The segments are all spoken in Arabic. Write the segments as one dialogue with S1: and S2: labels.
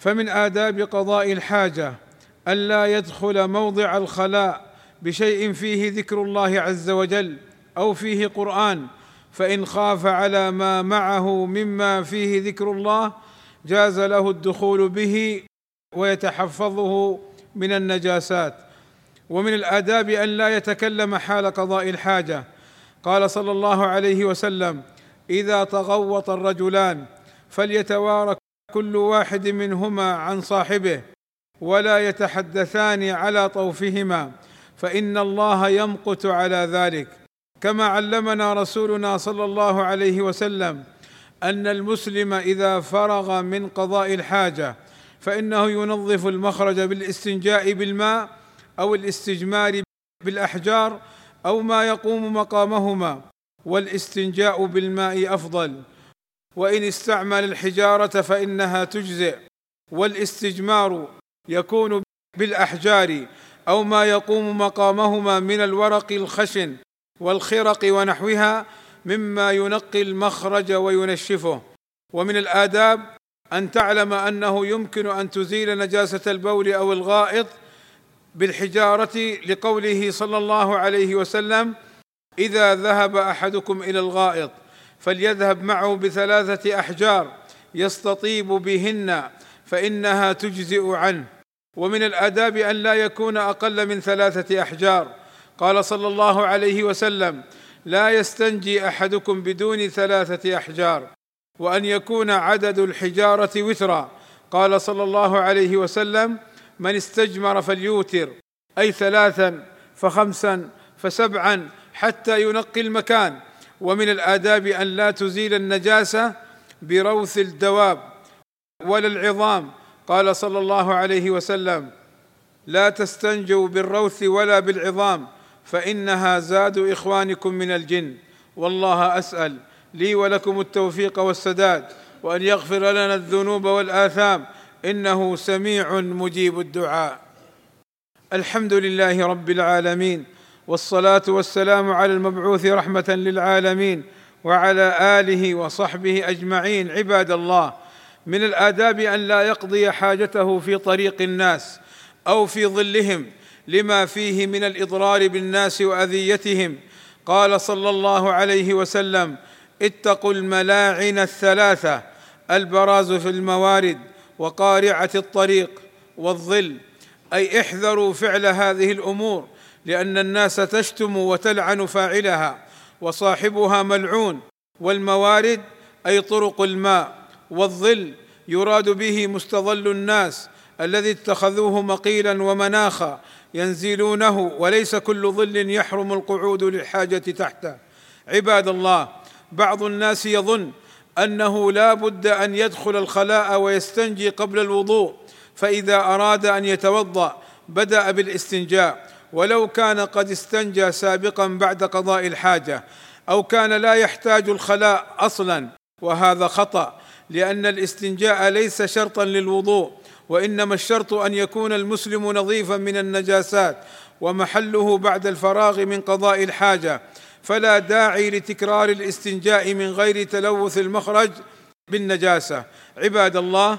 S1: فمن آداب قضاء الحاجة ألا يدخل موضع الخلاء بشيء فيه ذكر الله عز وجل أو فيه قرآن فإن خاف على ما معه مما فيه ذكر الله جاز له الدخول به ويتحفظه من النجاسات. ومن الآداب أن لا يتكلم حال قضاء الحاجة. قال صلى الله عليه وسلم إذا تغوط الرجلان فليتوارى كل واحد منهما عن صاحبه ولا يتحدثان على طوفهما فإن الله يمقت على ذلك. كما علمنا رسولنا صلى الله عليه وسلم أن المسلم إذا فرغ من قضاء الحاجة فإنه ينظف المخرج بالاستنجاء بالماء أو الاستجمار بالأحجار أو ما يقوم مقامهما والاستنجاء بالماء أفضل. وإن استعمل الحجارة فإنها تجزئ والاستجمار يكون بالأحجار أو ما يقوم مقامهما من الورق الخشن والخرق ونحوها مما ينقي المخرج وينشفه. ومن الآداب أن تعلم أنه يمكن أن تزيل نجاسة البول أو الغائط بالحجارة لقوله صلى الله عليه وسلم إذا ذهب أحدكم إلى الغائط فليذهب معه بثلاثة أحجار يستطيب بهن فإنها تجزئ عنه. ومن الآداب أن لا يكون أقل من ثلاثة أحجار. قال صلى الله عليه وسلم لا يستنجي أحدكم بدون ثلاثة أحجار وأن يكون عدد الحجارة وترا. قال صلى الله عليه وسلم من استجمر فليوتر أي ثلاثا فخمسا فسبعا حتى ينقي المكان. ومن الآداب أن لا تزيل النجاسة بروث الدواب ولا العظام. قال صلى الله عليه وسلم لا تستنجوا بالروث ولا بالعظام فإنها زاد إخوانكم من الجن. والله أسأل لي ولكم التوفيق والسداد وأن يغفر لنا الذنوب والآثام. إنه سميع مجيب الدعاء. الحمد لله رب العالمين. والصلاة والسلام على المبعوث رحمة للعالمين وعلى آله وصحبه أجمعين عباد الله. من الآداب أن لا يقضي حاجته في طريق الناس أو في ظلهم لما فيه من الإضرار بالناس وأذيتهم. قال صلى الله عليه وسلم اتقوا الملاعن الثلاثة البراز في الموارد وقارعة الطريق والظل. أي احذروا فعل هذه الأمور لأن الناس تشتم وتلعن فاعلها وصاحبها ملعون والموارد أي طرق الماء والظل يراد به مستظل الناس الذي اتخذوه مقيلا ومناخا ينزلونه وليس كل ظل يحرم القعود للحاجة تحته. عباد الله بعض الناس يظن أنه لا بد أن يدخل الخلاء ويستنجي قبل الوضوء فإذا أراد أن يتوضأ بدأ بالإستنجاء ولو كان قد استنجى سابقا بعد قضاء الحاجة أو كان لا يحتاج الخلاء أصلا وهذا خطأ لأن الاستنجاء ليس شرطا للوضوء وإنما الشرط أن يكون المسلم نظيفا من النجاسات ومحله بعد الفراغ من قضاء الحاجة. فلا داعي لتكرار الاستنجاء من غير تلوث المخرج بالنجاسة. عباد الله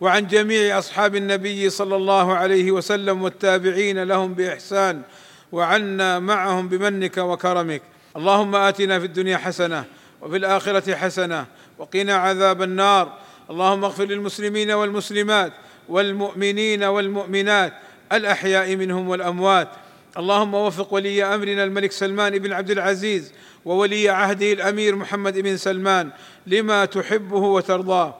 S1: وعن جميع أصحاب النبي صلى الله عليه وسلم والتابعين لهم بإحسان وعنا معهم بمنك وكرمك. اللهم آتنا في الدنيا حسنة وفي الآخرة حسنة وقنا عذاب النار. اللهم اغفر للمسلمين والمسلمات والمؤمنين والمؤمنات الأحياء منهم والأموات. اللهم وفق ولي أمرنا الملك سلمان بن عبد العزيز وولي عهده الأمير محمد بن سلمان لما تحبه وترضاه.